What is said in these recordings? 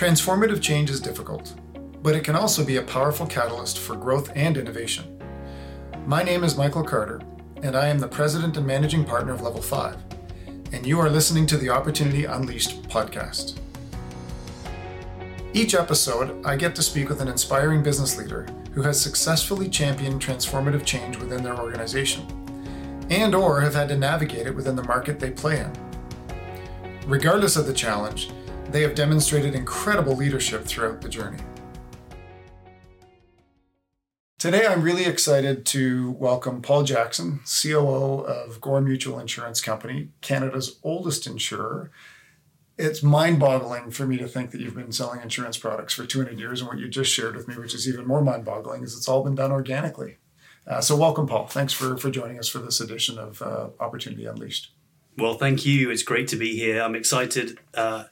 Transformative change is difficult, but it can also be a powerful catalyst for growth and innovation. My name is Michael Carter, and I am the president and managing partner of Level 5, and you are listening to the Opportunity Unleashed podcast. Each episode, I get to speak with an inspiring business leader who has successfully championed transformative change within their organization and or have had to navigate it within the market they play in. Regardless of the challenge, they have demonstrated incredible leadership throughout the journey. Today, I'm really excited to welcome Paul Jackson, COO of Gore Mutual Insurance Company, Canada's oldest insurer. It's mind boggling for me to think that you've been selling insurance products for 200 years, and what you just shared with me, which is even more mind boggling, is it's all been done organically. Uh, so, welcome, Paul. Thanks for, for joining us for this edition of uh, Opportunity Unleashed. Well, thank you. It's great to be here. I'm excited uh,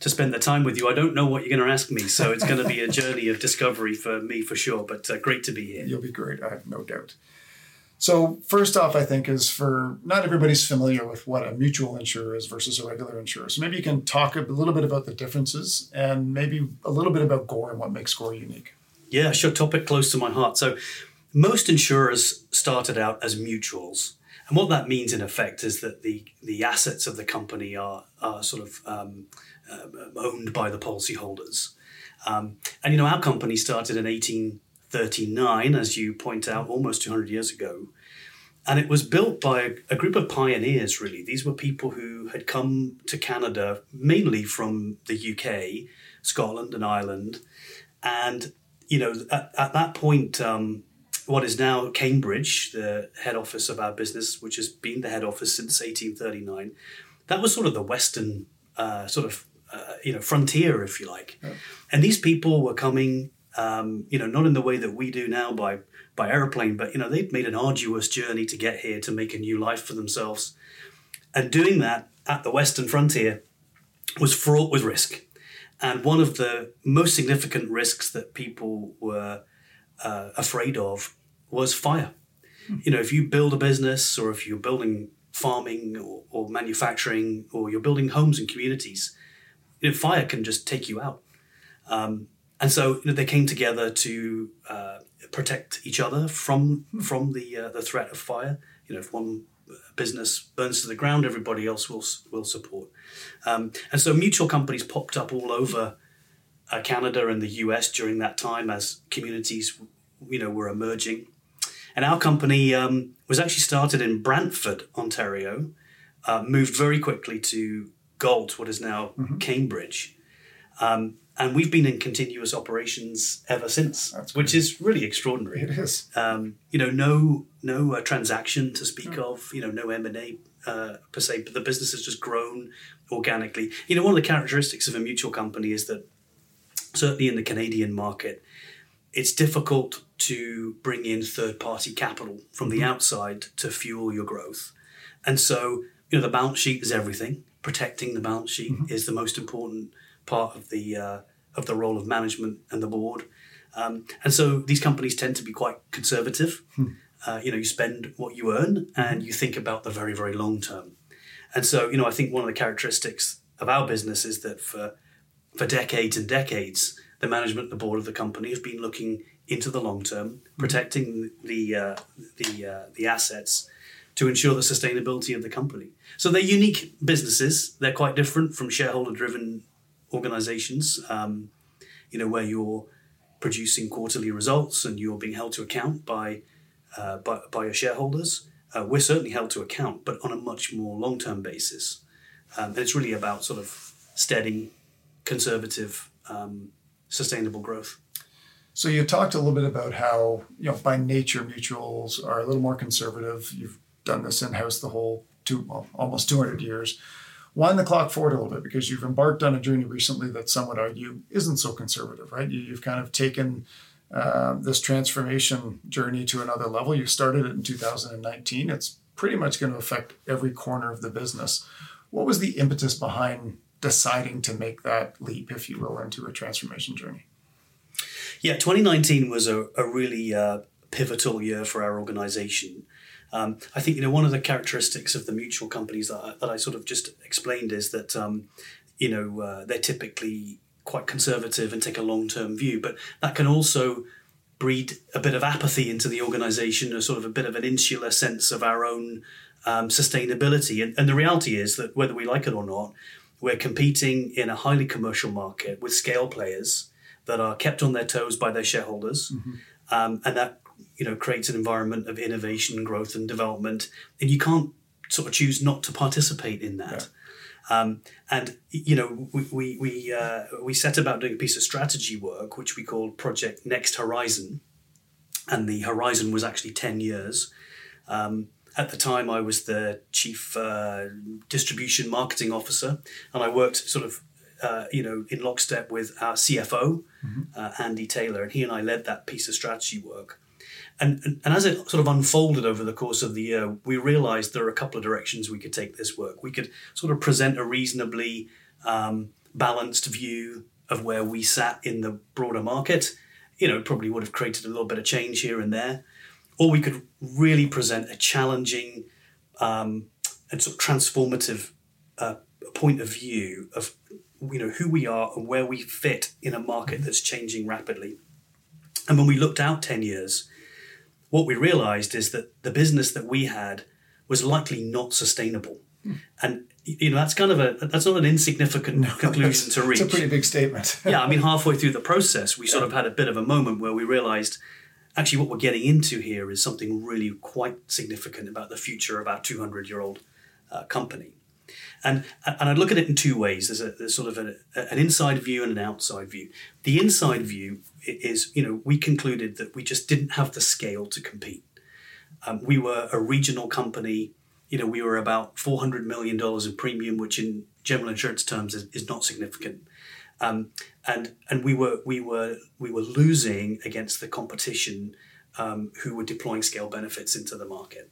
to spend the time with you. I don't know what you're going to ask me, so it's going to be a journey of discovery for me for sure, but uh, great to be here. You'll be great, I have no doubt. So, first off, I think is for not everybody's familiar with what a mutual insurer is versus a regular insurer. So, maybe you can talk a little bit about the differences and maybe a little bit about Gore and what makes Gore unique. Yeah, sure. Topic close to my heart. So, most insurers started out as mutuals. And what that means, in effect, is that the, the assets of the company are, are sort of um, owned by the policyholders. Um, and, you know, our company started in 1839, as you point out, almost 200 years ago. And it was built by a, a group of pioneers, really. These were people who had come to Canada mainly from the UK, Scotland, and Ireland. And, you know, at, at that point, um, what is now Cambridge, the head office of our business, which has been the head office since 1839. That was sort of the Western uh, sort of uh, you know frontier, if you like. Yeah. And these people were coming, um, you know, not in the way that we do now by by airplane, but you know they'd made an arduous journey to get here to make a new life for themselves, and doing that at the Western frontier was fraught with risk. And one of the most significant risks that people were uh, afraid of was fire. Hmm. You know, if you build a business or if you're building farming or, or manufacturing or you're building homes and communities, you know, fire can just take you out. Um, and so you know, they came together to uh, protect each other from from the uh, the threat of fire. You know, if one business burns to the ground, everybody else will will support. Um, and so mutual companies popped up all over uh, Canada and the US during that time as communities, you know, were emerging. And our company um, was actually started in Brantford, Ontario, uh, moved very quickly to Galt, what is now mm-hmm. Cambridge. Um, and we've been in continuous operations ever since, which is really extraordinary. It is. Um, you know, no no uh, transaction to speak mm. of. You know, no M and A uh, per se, but the business has just grown organically. You know, one of the characteristics of a mutual company is that certainly in the Canadian market, it's difficult to bring in third party capital from the mm-hmm. outside to fuel your growth. And so, you know, the balance sheet is everything. Protecting the balance sheet mm-hmm. is the most important part of the uh, of the role of management and the board. Um, and so these companies tend to be quite conservative. Hmm. Uh, you know, you spend what you earn and you think about the very, very long term. And so, you know, I think one of the characteristics of our business is that for for decades and decades, the management, the board of the company have been looking into the long term, mm-hmm. protecting the uh, the uh, the assets to ensure the sustainability of the company. So they're unique businesses. They're quite different from shareholder-driven organizations. Um, you know where you're producing quarterly results and you're being held to account by uh, by, by your shareholders. Uh, we're certainly held to account, but on a much more long-term basis. Um, and it's really about sort of steady conservative, um, sustainable growth. So you talked a little bit about how you know by nature mutuals are a little more conservative. You've done this in house the whole two well, almost 200 years. Wind the clock forward a little bit because you've embarked on a journey recently that some would argue isn't so conservative, right? You, have kind of taken uh, this transformation journey to another level. You started it in 2019. It's pretty much going to affect every corner of the business. What was the impetus behind deciding to make that leap, if you will, into a transformation journey? Yeah, 2019 was a, a really uh, pivotal year for our organization. Um, I think you know one of the characteristics of the mutual companies that I, that I sort of just explained is that um, you know uh, they're typically quite conservative and take a long term view, but that can also breed a bit of apathy into the organization, a sort of a bit of an insular sense of our own um, sustainability. And, and the reality is that whether we like it or not, we're competing in a highly commercial market with scale players that are kept on their toes by their shareholders, mm-hmm. Um, and that you know creates an environment of innovation, growth, and development. And you can't sort of choose not to participate in that. Yeah. Um, and you know, we we we, uh, we set about doing a piece of strategy work, which we called Project Next Horizon, and the horizon was actually ten years. Um, at the time, I was the chief uh, distribution marketing officer, and I worked sort of, uh, you know, in lockstep with our CFO, mm-hmm. Uh, Andy Taylor, and he and I led that piece of strategy work. And, and, and, as it sort of unfolded over the course of the year, we realized there are a couple of directions we could take this work. We could sort of present a reasonably um, balanced view of where we sat in the broader market. You know, probably would have created a little bit of change here and there. Or we could really present a challenging um, and sort of transformative uh, point of view of you know who we are and where we fit in a market that's changing rapidly. And when we looked out 10 years, what we realized is that the business that we had was likely not sustainable. Hmm. And you know that's kind of a that's not an insignificant no, conclusion to reach. It's a pretty big statement. yeah, I mean halfway through the process, we sort of had a bit of a moment where we realized actually what we're getting into here is something really quite significant about the future of our 200 year old uh, company. And, and I look at it in two ways. There's, a, there's sort of a, an inside view and an outside view. The inside view is, you know, we concluded that we just didn't have the scale to compete. Um, we were a regional company. You know, we were about $400 million in premium, which in general insurance terms is, is not significant. Um, and and we were we were we were losing against the competition um, who were deploying scale benefits into the market.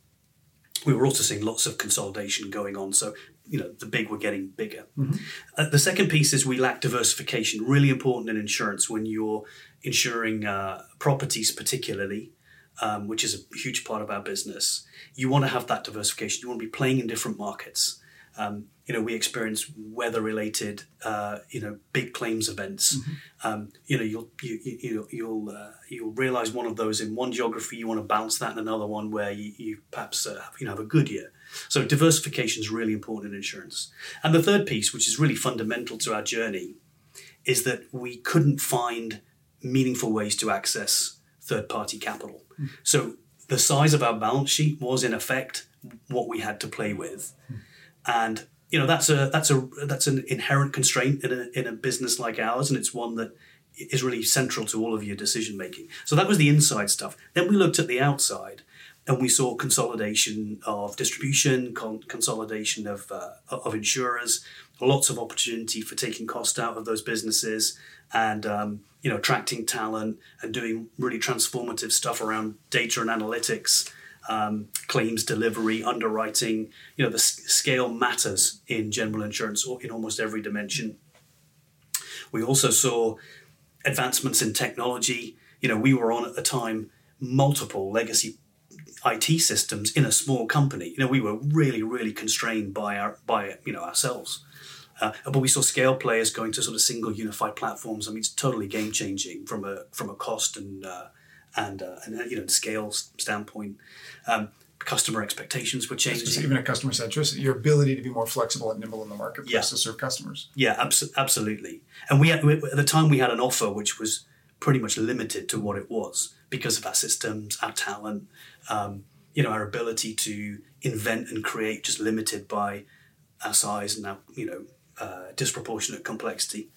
We were also seeing lots of consolidation going on. So you know the big were getting bigger. Mm-hmm. Uh, the second piece is we lack diversification. Really important in insurance when you're insuring uh, properties, particularly, um, which is a huge part of our business. You want to have that diversification. You want to be playing in different markets. Um, you know, we experience weather-related, uh, you know, big claims events. Mm-hmm. Um, you know, you'll you, you you'll uh, you'll realize one of those in one geography. You want to balance that in another one where you, you perhaps uh, you know have a good year. So diversification is really important in insurance. And the third piece, which is really fundamental to our journey, is that we couldn't find meaningful ways to access third-party capital. Mm. So the size of our balance sheet was in effect what we had to play with. Mm. And you know that's a that's a that's an inherent constraint in a in a business like ours, and it's one that is really central to all of your decision making. So that was the inside stuff. Then we looked at the outside, and we saw consolidation of distribution, con- consolidation of uh, of insurers, lots of opportunity for taking cost out of those businesses, and um, you know attracting talent and doing really transformative stuff around data and analytics um, claims delivery, underwriting. You know, the s- scale matters in general insurance in almost every dimension. We also saw advancements in technology. You know, we were on at the time multiple legacy IT systems in a small company. You know, we were really, really constrained by our by you know ourselves. Uh, but we saw scale players going to sort of single unified platforms. I mean, it's totally game changing from a from a cost and uh, and, uh, and uh, you know scale standpoint. Um, customer expectations were changing. Even a customer centricity, your ability to be more flexible and nimble in the marketplace yeah. to serve customers. Yeah, abso- absolutely. And we, had, we, at the time we had an offer which was pretty much limited to what it was because of our systems, our talent, um, you know, our ability to invent and create, just limited by our size and our you know uh, disproportionate complexity.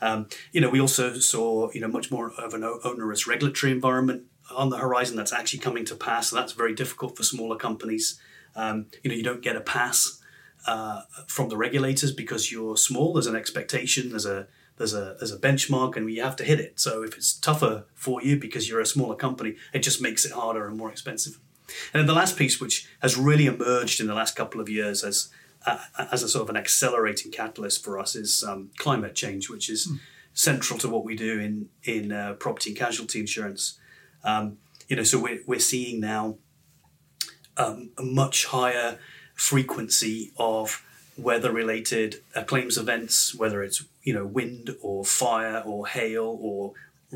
Um, you know, we also saw you know much more of an onerous regulatory environment on the horizon that's actually coming to pass. So that's very difficult for smaller companies. Um, you know, you don't get a pass uh, from the regulators because you're small. There's an expectation. There's a there's a there's a benchmark, and you have to hit it. So if it's tougher for you because you're a smaller company, it just makes it harder and more expensive. And then the last piece, which has really emerged in the last couple of years as uh, as a sort of an accelerating catalyst for us is um, climate change, which is mm. central to what we do in in uh, property and casualty insurance. Um, you know, so we're we're seeing now um, a much higher frequency of weather-related uh, claims events, whether it's you know wind or fire or hail or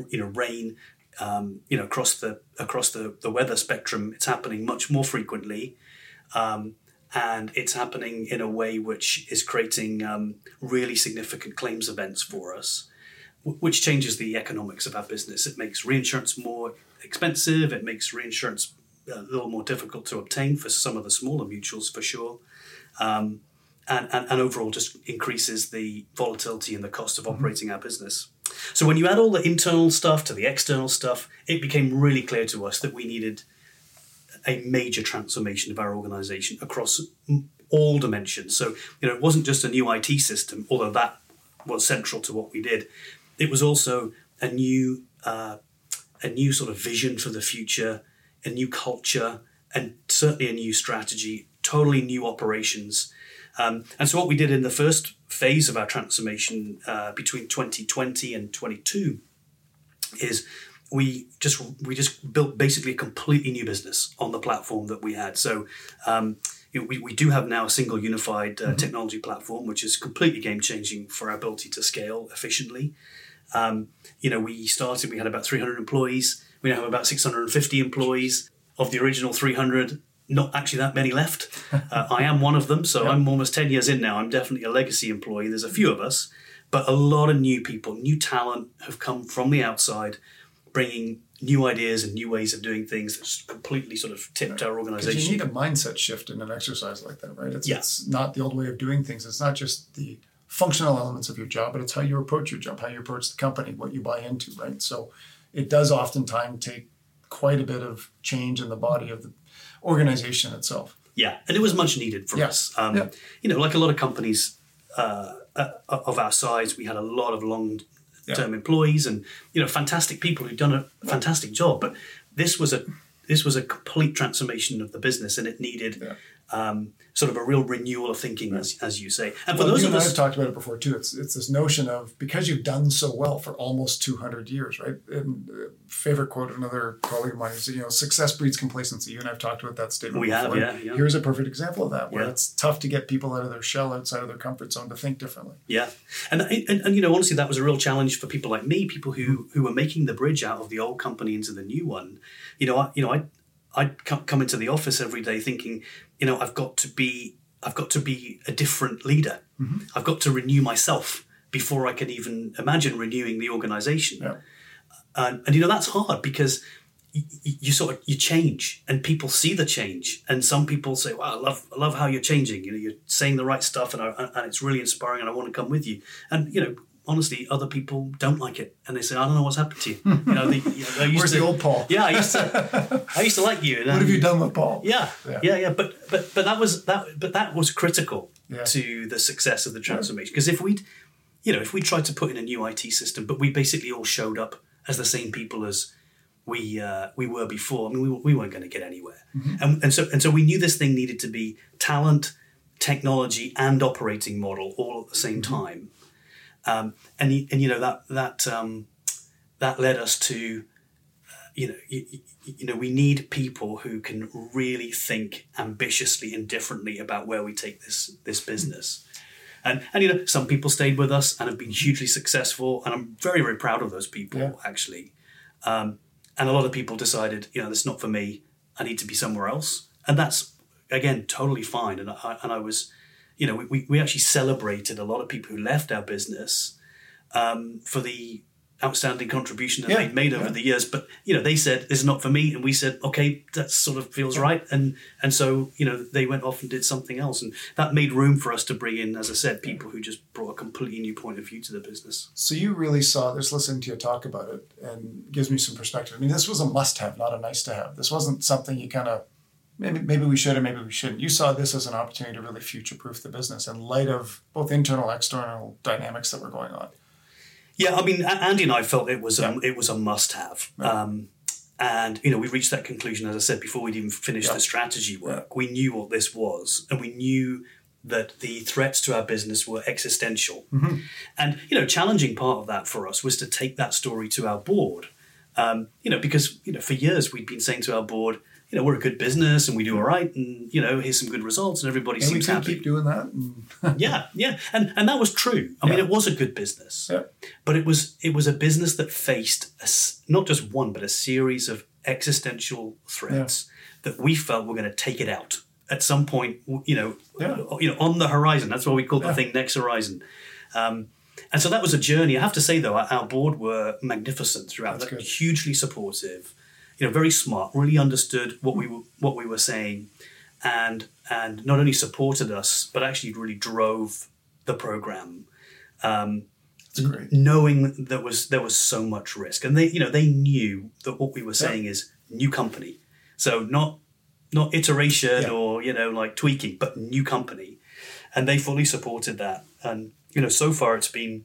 you know rain. Um, you know across the across the, the weather spectrum, it's happening much more frequently. Um, and it's happening in a way which is creating um, really significant claims events for us, which changes the economics of our business. It makes reinsurance more expensive. It makes reinsurance a little more difficult to obtain for some of the smaller mutuals, for sure. Um, and, and, and overall, just increases the volatility and the cost of operating our business. So, when you add all the internal stuff to the external stuff, it became really clear to us that we needed a major transformation of our organization across all dimensions. So, you know, it wasn't just a new IT system, although that was central to what we did. It was also a new, uh, a new sort of vision for the future, a new culture, and certainly a new strategy, totally new operations. Um, and so, what we did in the first phase of our transformation uh, between 2020 and 22 is we just we just built basically a completely new business on the platform that we had. So um, you know, we, we do have now a single unified uh, mm-hmm. technology platform, which is completely game changing for our ability to scale efficiently. Um, you know, we started, we had about 300 employees. We now have about 650 employees. Of the original 300, not actually that many left. Uh, I am one of them, so I'm almost 10 years in now. I'm definitely a legacy employee. There's a few of us, but a lot of new people, new talent have come from the outside bringing new ideas and new ways of doing things that's completely sort of tipped right. our organization. You need a mindset shift in an exercise like that, right? It's, yeah. it's not the old way of doing things. It's not just the functional elements of your job, but it's how you approach your job, how you approach the company, what you buy into, right? So it does oftentimes take quite a bit of change in the body of the organization itself. Yeah, and it was much needed for yeah. us. Um, yeah. You know, like a lot of companies uh, uh, of our size, we had a lot of long term yeah. employees and you know fantastic people who've done a fantastic job. But this was a this was a complete transformation of the business, and it needed yeah. Um, sort of a real renewal of thinking, as, as you say. And for well, those you of us, I've talked about it before too. It's it's this notion of because you've done so well for almost two hundred years, right? And uh, favorite quote of another colleague of mine is, you know, success breeds complacency. You and I've talked about that statement. We before. have, yeah, yeah, Here's a perfect example of that, where yeah. it's tough to get people out of their shell, outside of their comfort zone, to think differently. Yeah, and and, and you know, honestly, that was a real challenge for people like me, people who who were making the bridge out of the old company into the new one. You know, I, you know, I. I'd come into the office every day thinking, you know, I've got to be I've got to be a different leader. Mm-hmm. I've got to renew myself before I can even imagine renewing the organization. Yeah. And, and you know that's hard because you, you, sort of you change and people see the change and some people say wow I love I love how you're changing you know you're saying the right stuff and, I, and it's really inspiring and I want to come with you and you know honestly, other people don't like it, and they say, "I don't know what's happened to you." You know, the, you know, I used Where's to, the old Paul? Yeah, I used to, I used to like you. And, what have you done with Paul? Yeah, yeah, yeah, yeah, But but but that was that. But that was critical yeah. to the success of the transformation because if we'd, you know, if we tried to put in a new IT system, but we basically all showed up as the same people as we uh, we were before. I mean, we, we weren't going to get anywhere, mm-hmm. and and so and so we knew this thing needed to be talent, technology, and operating model all at the same mm-hmm. time um, and and you know that that um, that led us to uh, you know you, you, know we need people who can really think ambitiously and differently about where we take this this business. And, and you know some people stayed with us and have been hugely successful and I'm very very proud of those people yeah. actually um, and a lot of people decided you know this is not for me I need to be somewhere else and that's again totally fine and I, and I was you know, we, we actually celebrated a lot of people who left our business um, for the outstanding contribution that yeah, they'd made over yeah. the years. But you know, they said this is not for me, and we said, okay, that sort of feels right. And and so you know, they went off and did something else, and that made room for us to bring in, as I said, people who just brought a completely new point of view to the business. So you really saw this, listening to you talk about it, and gives me some perspective. I mean, this was a must-have, not a nice-to-have. This wasn't something you kind of maybe maybe we should or maybe we shouldn't. You saw this as an opportunity to really future proof the business in light of both internal external dynamics that were going on. Yeah, I mean, Andy and I felt it was a, it was a must have. Um, and you know, we reached that conclusion, as I said before, we'd even finished yeah. the strategy work. Yeah. We knew what this was, and we knew that the threats to our business were existential. Mm-hmm. And you know, challenging part of that for us was to take that story to our board. Um, you know, because you know, for years we'd been saying to our board, you know we're a good business and we do all right, and you know here's some good results, and everybody And we seems can happy. keep doing that. Yeah, yeah, and and that was true. I mean, it was a good business, Yeah. but it was it was a business that faced a not just one but a series of existential threats that we felt were going to take it out at some point. You know, Yeah. you know, on the horizon. That's why we call the thing next horizon. Um, and so that was a journey. I have to say though, our, board were magnificent throughout. That's good. hugely supportive. You know, very smart. Really understood what we were what we were saying, and and not only supported us, but actually really drove the program. Um, knowing there was there was so much risk, and they you know they knew that what we were saying is new company, so not not iteration Yeah. or you know like tweaking, but new company, and they fully supported that, and you know so far it's been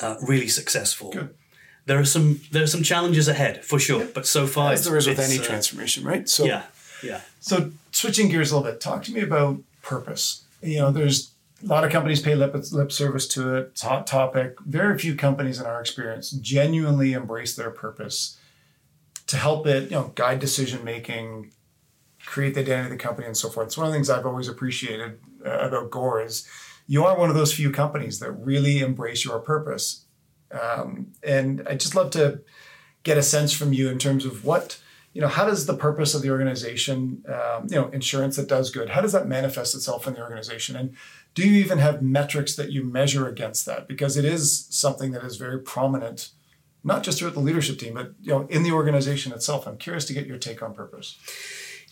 uh, really successful. Good. There are some there are some challenges ahead for sure, but so far As there is with any uh, transformation, right? So Yeah, yeah. So switching gears a little bit, talk to me about purpose. You know, there's a lot of companies pay lip, lip service to it. It's a hot topic. Very few companies in our experience genuinely embrace their purpose to help it, you know, guide decision making, create the identity of the company, and so forth. It's one of the things I've always appreciated uh, about Gore is you are one of those few companies that really embrace your purpose. Um, and I just love to get a sense from you in terms of what you know how does the purpose of the organization um, you know insurance that does good how does that manifest itself in the organization? And do you even have metrics that you measure against that? Because it is something that is very prominent not just throughout the leadership team but you know in the organization itself. I'm curious to get your take on purpose.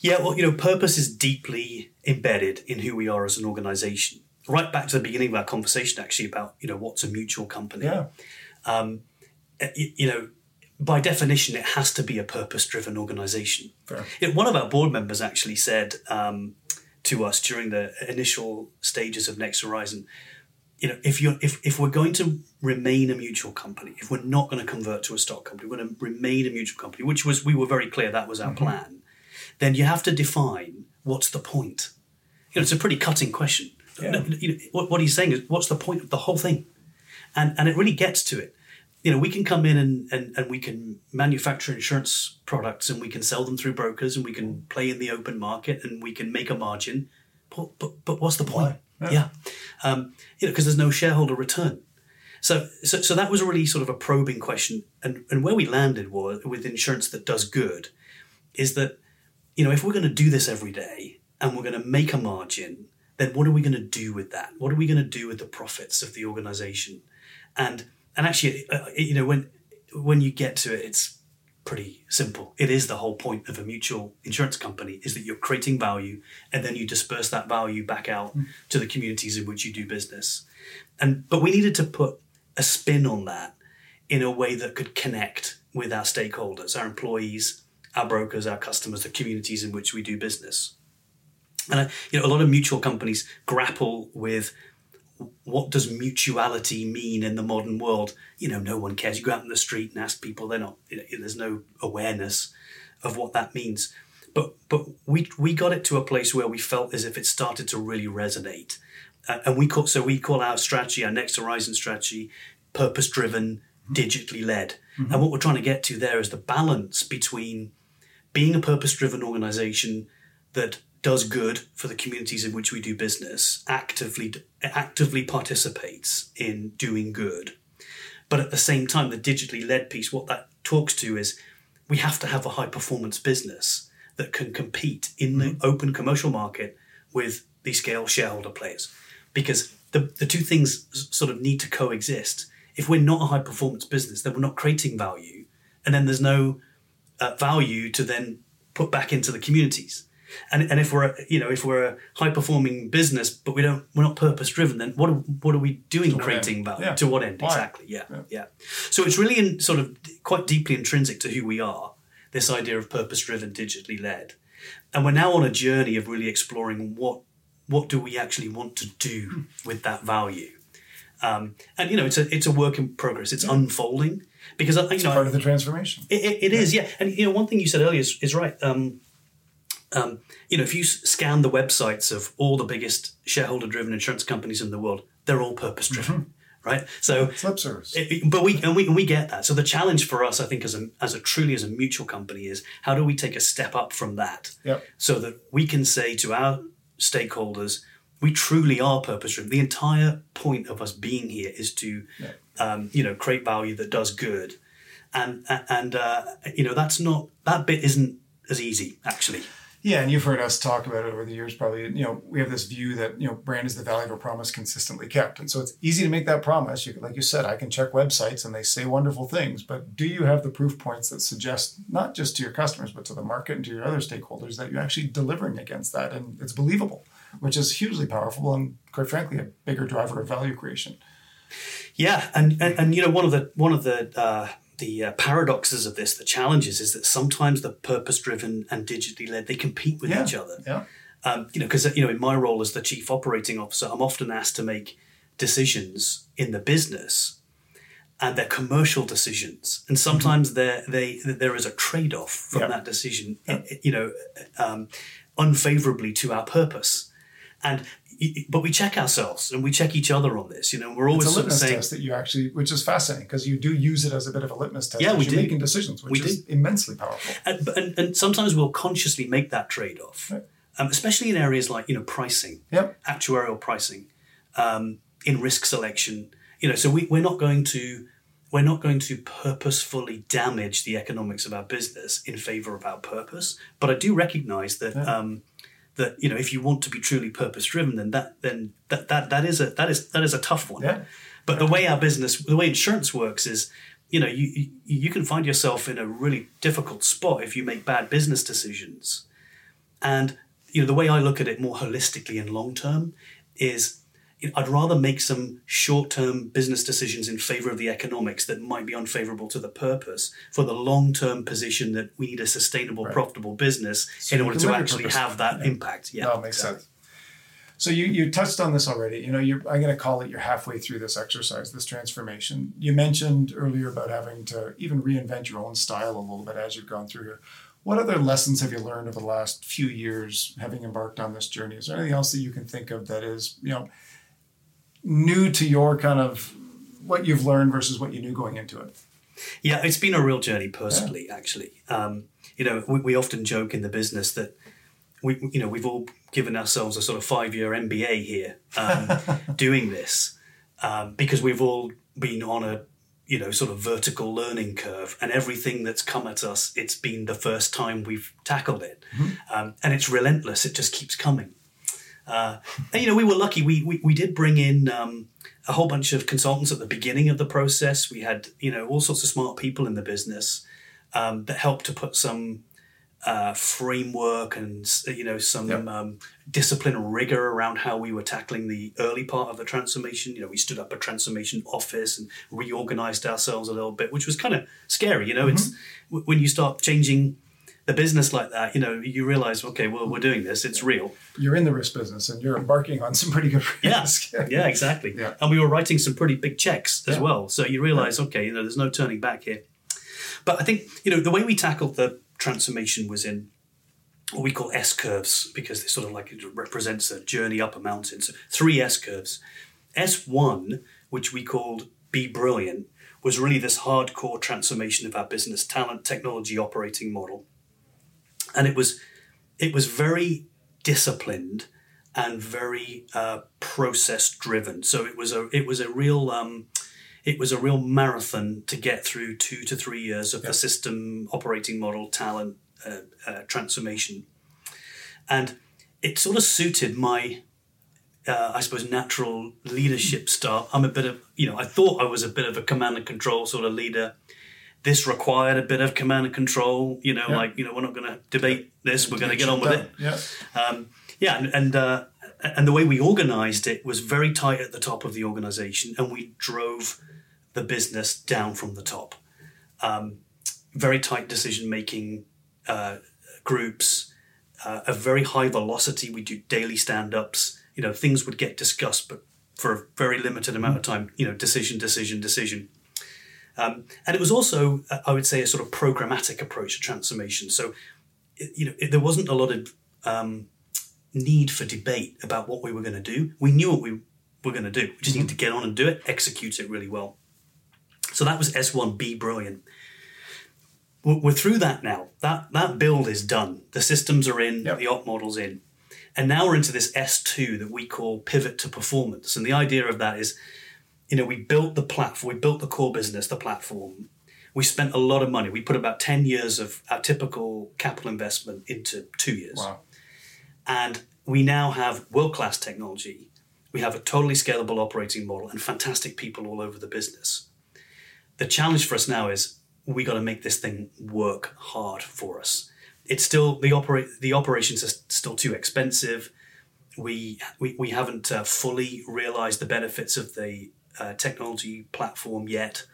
Yeah, well, you know, purpose is deeply embedded in who we are as an organization. Right back to the beginning of our conversation, actually, about you know what's a mutual company. yeah Uh, y- you know, by definition, it has to be a purpose-driven organization. You know, one of our board members actually said um, to us during the initial stages of Next Horizon, you know, if you're if, if we're going to remain a mutual company, if we're not going to convert to a stock company, we're going to remain a mutual company, which was we were very clear that was our plan. Then you have to define what's the point. You know, it's a pretty cutting question. Yeah. No, you know, what, what he's saying is, what's the point of the whole thing? And and it really gets to it. You know, we can come in and, and, and we can manufacture insurance products and we can sell them through brokers and we can play in the open market and we can make a margin. But but, but what's the point? Why? Yeah. Um, you know, because there's no shareholder return. So, so so that was a really sort of a probing question. And and where we landed was with insurance that does good is that, you know, if we're going to do this every day and we're going to make a margin, then what are we going to do with that? What are we going to do with the profits of the organization? And and actually, uh, you know, when when you get to it, it's pretty simple. It is the whole point of a mutual insurance company is that you're creating value and then you disperse that value back out to the communities in which you do business. And but we needed to put a spin on that in a way that could connect with our stakeholders, our employees, our brokers, our customers, the communities in which we do business. And I, you know, a lot of mutual companies grapple with what does mutuality mean in the modern world? You know, no one cares. You go out in the street and ask people; they're not. You know, there's no awareness of what that means. But but we we got it to a place where we felt as if it started to really resonate, uh, and we call so we call our strategy, our next horizon strategy, purpose driven, digitally led. And what we're trying to get to there is the balance between being a purpose driven organization that does good for the communities in which we do business, actively actively participates in doing good. But at the same time, the digitally led piece, what that talks to is we have to have a high performance business that can compete in the open commercial market with the scale shareholder players. Because the, the two things sort of need to coexist. If we're not a high performance business, then we're not creating value. And then there's no uh, value to then put back into the communities. And, and if we're a, you know if we're a high performing business but we don't we're not purpose driven then what are, what are we doing creating value? Yeah. to what end? Why? exactly. Yeah, yeah. So it's really in sort of quite deeply intrinsic to who we are this idea of purpose driven digitally led. And we're now on a journey of really exploring what what do we actually want to do with that value? Um, and you know it's a it's a work in progress. It's unfolding because I- you know part of the transformation. It, it, it is, yeah. And you know, one thing you said earlier is, is right. Um, um, you know, if you scan the websites of all the biggest shareholder-driven insurance companies in the world, they're all purpose-driven, right? So Flip service. it- but we and we and we get that. So the challenge for us, I think, as a as a truly as a mutual company, is how do we take a step up from that, Yep. so that we can say to our stakeholders, we truly are purpose driven. The entire point of us being here is to, Yeah. um, you know, create value that does good, and and uh, you know that's not that bit isn't as easy actually. Yeah, and you've heard us talk about it over the years. Probably, you know, we have this view that you know, brand is the value of a promise consistently kept, and so it's easy to make that promise. You, like you said, I can check websites and they say wonderful things, but do you have the proof points that suggest not just to your customers but to the market and to your other stakeholders that you're actually delivering against that, and it's believable, which is hugely powerful and, quite frankly, a bigger driver of value creation. Yeah, and, and and you know one of the one of the uh, the uh, paradoxes of this, the challenges, is that sometimes the purpose driven and digitally led they compete with Yeah, each other. yeah. Um, you know, because you know, in my role as the chief operating officer, I'm often asked to make decisions in the business, and they're commercial decisions, and sometimes there they there is a trade off from Yeah. that decision. i- You know, um, unfavorably to our purpose, and but we check ourselves and we check each other on this. You know, we're always It's a sort of litmus saying, test that you actually, which is fascinating because you do use it as a bit of a litmus test Yeah, we you're do. making decisions, which We is immensely powerful. and, and, and sometimes we'll consciously make that trade off, Right. um, especially in areas like you know pricing, Yep. actuarial pricing, um, in risk selection. You know, so we, we're not going to we're not going to purposefully damage the economics of our business in favor of our purpose. But I do recognize that. Yeah. Um, that you know, if you want to be truly purpose driven, then that then that, that that is a that is that is a tough one. Yeah. But the way our business, the way insurance works is, you know, you, you can find yourself in a really difficult spot if you make bad business decisions. And you know, the way I look at it more holistically and long term is, I'd rather make some short term business decisions in favor of the economics that might be unfavorable to the purpose for the long term position that we need a sustainable, Right. profitable business So in order to actually purpose. have that impact. Yeah, that makes sense. So you you touched on this already. You know, you're I'm going to call it you're halfway through this exercise, this transformation. You mentioned earlier about having to even reinvent your own style a little bit as you've gone through here. What other lessons have you learned over the last few years, having embarked on this journey? Is there anything else that you can think of that is, you know, new to your kind of what you've learned versus what you knew going into it? Yeah, it's been a real journey personally, actually. Um, you know, we, we often joke in the business that we, you know, we've all given ourselves a sort of five-year MBA here um, doing this um, because we've all been on a, you know, sort of vertical learning curve, and everything that's come at us, it's been the first time we've tackled it, um, and it's relentless. It just keeps coming. Uh, and you know, we were lucky. We we, we did bring in um, a whole bunch of consultants at the beginning of the process. We had you know all sorts of smart people in the business um, that helped to put some uh, framework and you know some Yep. um, discipline and rigor around how we were tackling the early part of the transformation. You know, we stood up a transformation office and reorganized ourselves a little bit, which was kind of scary. You know, it's w- when you start changing the business like that. You know, you realize, okay, well, we're doing this. It's real. You're in the risk business and you're embarking on some pretty good risk. yeah, yeah exactly. Yeah. And we were writing some pretty big checks as Yeah. well. So you realize, okay, you know, there's no turning back here. But I think, you know, the way we tackled the transformation was in what we call S curves because it sort of like it represents a journey up a mountain. So three S curves. S1, which we called Be Brilliant, was really this hardcore transformation of our business talent technology operating model. And it was it was very disciplined and very uh, process driven. So it was a it was a real um, it was a real marathon to get through two to three years of Yeah. the system operating model talent uh, uh, transformation, and it sort of suited my. Uh, I suppose natural leadership style. I'm a bit of, you know, I thought I was a bit of a command and control sort of leader. This required a bit of command and control. You know, Yeah. like you know, we're not going to debate this. We're going to get on with it. Yeah. Um, yeah, and and, uh, and the way we organised it was very tight at the top of the organisation, and we drove the business down from the top. Um, very tight decision making uh, groups, uh, a very high velocity. We do daily stand ups. You know, things would get discussed, but for a very limited amount of time. You know, decision, decision, decision. Um, and it was also, uh, I would say, a sort of programmatic approach to transformation. So, you know, it, there wasn't a lot of um, need for debate about what we were going to do. We knew what we we're going to do. We just needed to get on and do it, execute it really well. So that was S1 Be Brilliant. We're we're through that now. That that build is done. The systems are in, Yep. the op model's in. And now we're into this S2 that we call pivot to performance. And the idea of that is, you know, we built the platform, we built the core business, the platform. We spent a lot of money. We put about 10 years of our typical capital investment into two years. Wow. And we now have world class technology. We have a totally scalable operating model and fantastic people all over the business. The challenge for us now is we got to make this thing work hard for us. It's still the operate the operations are still too expensive. We we, we haven't uh, fully realized the benefits of the uh, technology platform yet.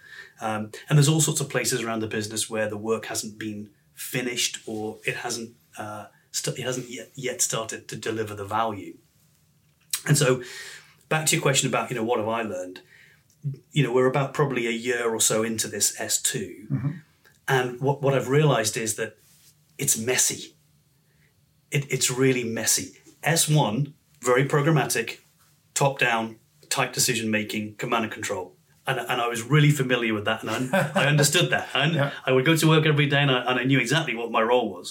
Um, and there's all sorts of places around the business where the work hasn't been finished or it hasn't uh, st- it hasn't yet, yet started to deliver the value. And so, back to your question about you know what have I learned? You know, we're about probably a year or so into this S 2 and what what I've realised is that it's messy. It, it's really messy. S one very programmatic, top down, tight decision making, command and control. And, and I was really familiar with that, and I, I understood that. And Yeah. I would go to work every day, and I, and I knew exactly what my role was.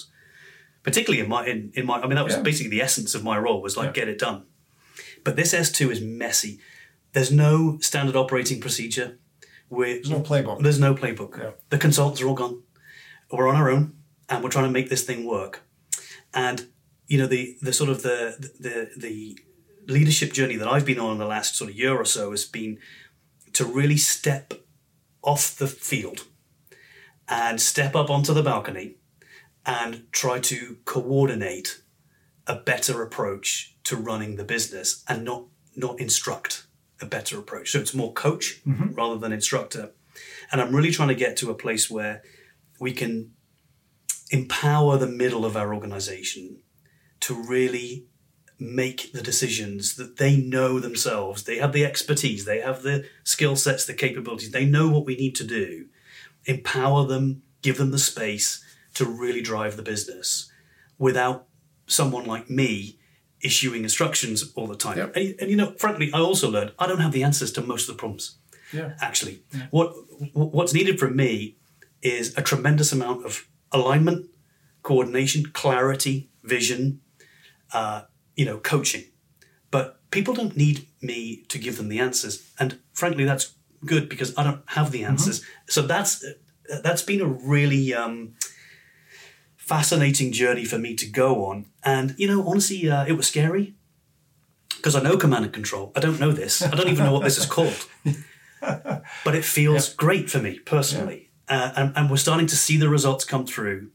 Particularly in my in, in my, I mean, that was Yeah. basically the essence of my role was like Yeah. get it done. But this S two is messy. There's no standard operating procedure. We're, There's no playbook. there's no playbook. The consultants are all gone. We're on our own, and we're trying to make this thing work. And you know the the sort of the the the leadership journey that I've been on in the last sort of year or so has been to really step off the field and step up onto the balcony and try to coordinate a better approach to running the business and not not instruct a better approach. So it's more coach mm-hmm. rather than instructor. And I'm really trying to get to a place where we can empower the middle of our organization to really make the decisions that they know themselves. They have the expertise, they have the skill sets, the capabilities, they know what we need to do. Empower them, give them the space to really drive the business without someone like me issuing instructions all the time. Yep. And, and you know, frankly, I also learned I don't have the answers to most of the problems Yeah. actually. What what's needed from me is a tremendous amount of alignment, coordination, clarity, vision, uh, you know, coaching. But people don't need me to give them the answers, and frankly, that's good because I don't have the answers. So that's that's been a really um, fascinating journey for me to go on. And you know, honestly, uh, it was scary because I know command and control. I don't know this. I don't even know what this is called but it feels great for me personally. Uh, and, and we're starting to see the results come through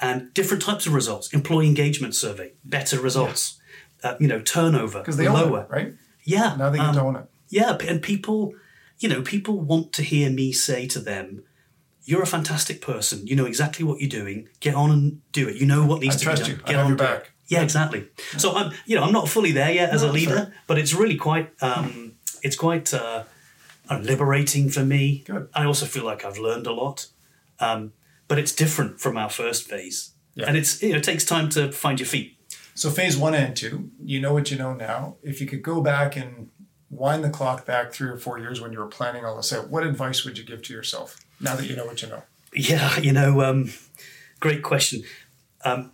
and different types of results employee engagement survey, better results, uh, you know, turnover Because they lower. it, right? Yeah. Now they get um, own it. yeah. And people, you know, people want to hear me say to them, you're a fantastic person. You know exactly what you're doing. Get on and do it. You know what needs I to trust be done. I Get have on your back. Yeah, exactly. So I'm, you know, I'm not fully there yet as No, a leader, sure. but it's really quite, um, it's quite uh, uh, liberating for me. Good. I also feel like I've learned a lot, um, but it's different from our first phase, Yeah. and it's you know it takes time to find your feet. So phase one and two, you know what you know now. If you could go back and wind the clock back three or four years when you were planning all this out, what advice would you give to yourself now that you know what you know? Yeah, you know, um, great question. Um,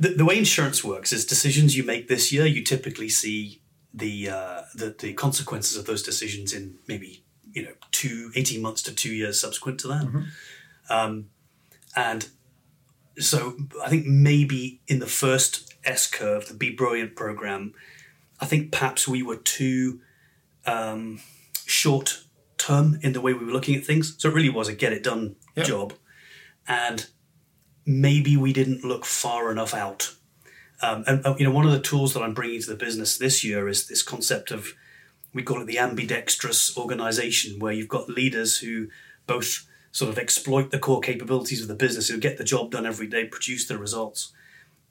the, the way insurance works is decisions you make this year, you typically see the, uh, the the consequences of those decisions in maybe you know two, 18 months to two years subsequent to that. Um, and so I think maybe in the first S curve, the Be Brilliant program, I think perhaps we were too um, short term in the way we were looking at things. So it really was a get it done Yeah. job. And maybe we didn't look far enough out. Um, and uh, you know, one of the tools that I'm bringing to the business this year is this concept of we call it the ambidextrous organization, where you've got leaders who both sort of exploit the core capabilities of the business, who get the job done every day, produce the results,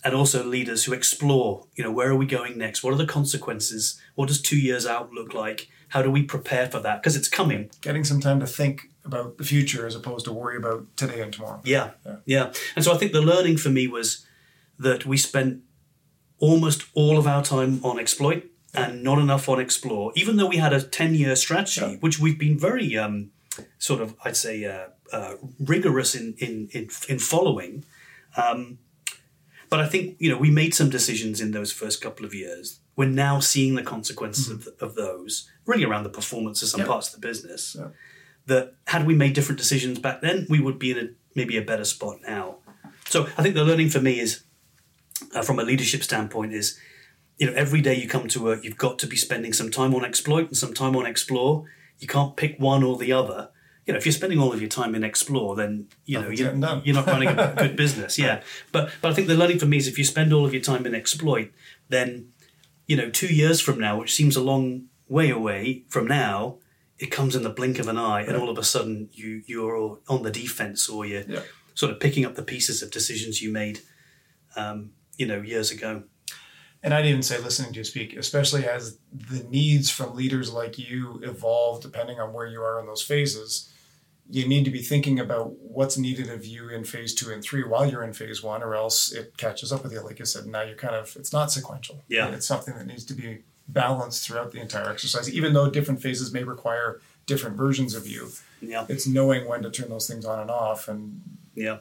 and also leaders who explore, you know, where are we going next? What are the consequences? What does two years out look like? How do we prepare for that? Because it's coming. Getting some time to think about the future as opposed to worry about today and tomorrow. Yeah, Yeah. yeah. And so I think the learning for me was that we spent almost all of our time on exploit and not enough on explore. Even though we had a ten year strategy, Yeah. which we've been very um, sort of, I'd say, uh, uh, rigorous in in in, in following. Um, but I think you know we made some decisions in those first couple of years. We're now seeing the consequences of, of those, really around the performance of some Yeah. parts of the business. Yeah. That had we made different decisions back then, we would be in a maybe a better spot now. So I think the learning for me is, uh, from a leadership standpoint, is you know every day you come to work, you've got to be spending some time on exploit and some time on explore. You can't pick one or the other. You know, if you're spending all of your time in explore, then you know you're, you're not running a good business. Yeah, but but I think the learning for me is if you spend all of your time in exploit, then you know two years from now, which seems a long way away from now, it comes in the blink of an eye, and all of a sudden you you're on the defense or you're Yeah. sort of picking up the pieces of decisions you made, um, you know, years ago. And I'd even say listening to you speak, especially as the needs from leaders like you evolve depending on where you are in those phases, you need to be thinking about what's needed of you in phase two and three while you're in phase one, or else it catches up with you. Like you said, now you're kind of, it's not sequential. Yeah. It's something that needs to be balanced throughout the entire exercise, even though different phases may require different versions of you. Yeah, It's knowing when to turn those things on and off. And yeah.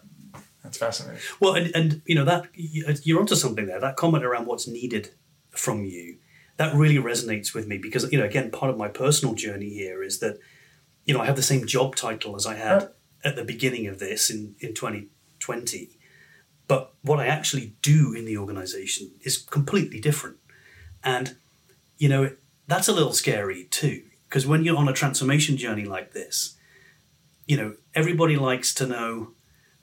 that's fascinating. Well, and, and you know that you're onto something there. That comment around what's needed from you, that really resonates with me because you know again part of my personal journey here is that you know I have the same job title as I had at the beginning of this in in 2020, but what I actually do in the organization is completely different, and you know that's a little scary too because when you're on a transformation journey like this, you know everybody likes to know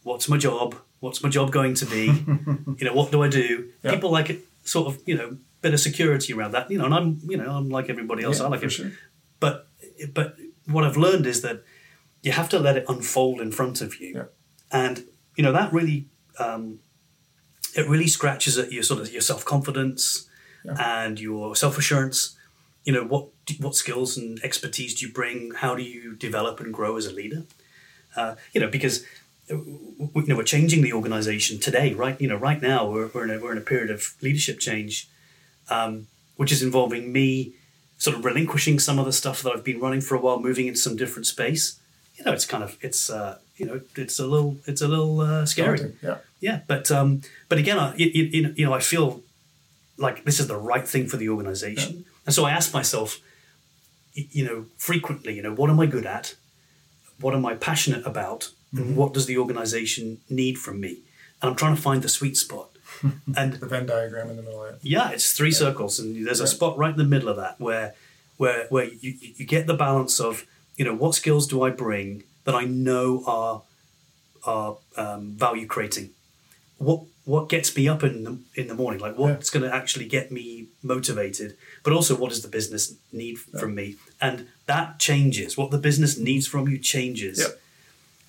what's my job? What's my job going to be? You know what do i do? Yeah. people like it sort of you know bit of security around that you know and i'm you know i'm like everybody else Yeah, i like it. sure. but but what i've learned is that you have to let it unfold in front of you Yeah. and you know that really um, it really scratches at your sort of your self-confidence Yeah. and your self-assurance you know what what skills and expertise do you bring how do you develop and grow as a leader uh, you know because uh, you know we're changing the organization today right you know right now we're, we're, in, a, we're in a period of leadership change um, which is involving me sort of relinquishing some of the stuff that I've been running for a while moving into some different space you know it's kind of it's uh, you know it's a little it's a little uh, scary Daunting, Yeah. yeah, but um, but again, I, you, you, know, I feel like this is the right thing for the organization, and so I ask myself, you know, frequently, you know, what am I good at? What am I passionate about? And what does the organization need from me? And I'm trying to find the sweet spot. and The Venn diagram in the middle of it. yeah, it's three circles, and there's a spot right in the middle of that where where where you, you get the balance of you know what skills do I bring that I know are are um, value creating. What what gets me up in the in the morning? Like what's going to actually get me motivated? But also, what does the business need from me? And that changes. What the business needs from you changes. Yep.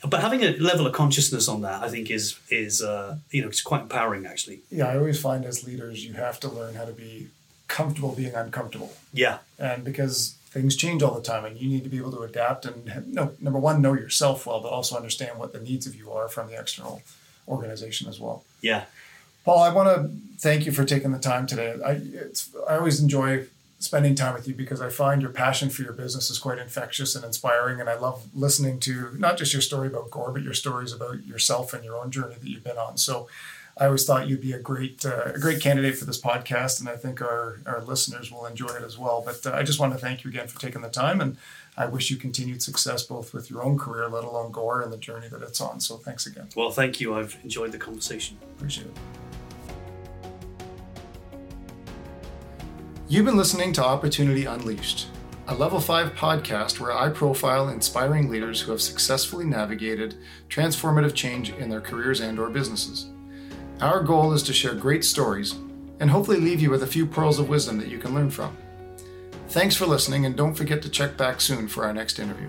But having a level of consciousness on that, I think, is is uh, you know it's quite empowering actually. Yeah, I always find as leaders, you have to learn how to be comfortable being uncomfortable. Yeah, And because things change all the time and you need to be able to adapt and no, number one, know yourself well, but also understand what the needs of you are from the external organization as well. yeah. Paul, I want to thank you for taking the time today. I, it's, I always enjoy spending time with you because I find your passion for your business is quite infectious and inspiring. And I love listening to not just your story about Gore, but your stories about yourself and your own journey that you've been on. So I always thought you'd be a great, uh, a great candidate for this podcast. And I think our, our listeners will enjoy it as well. But uh, I just want to thank you again for taking the time. And I wish you continued success both with your own career, let alone Gore and the journey that it's on. So thanks again. Well, thank you. I've enjoyed the conversation. Appreciate it. You've been listening to Opportunity Unleashed, a Level 5 podcast where I profile inspiring leaders who have successfully navigated transformative change in their careers and or businesses. Our goal is to share great stories and hopefully leave you with a few pearls of wisdom that you can learn from. Thanks for listening and don't forget to check back soon for our next interview.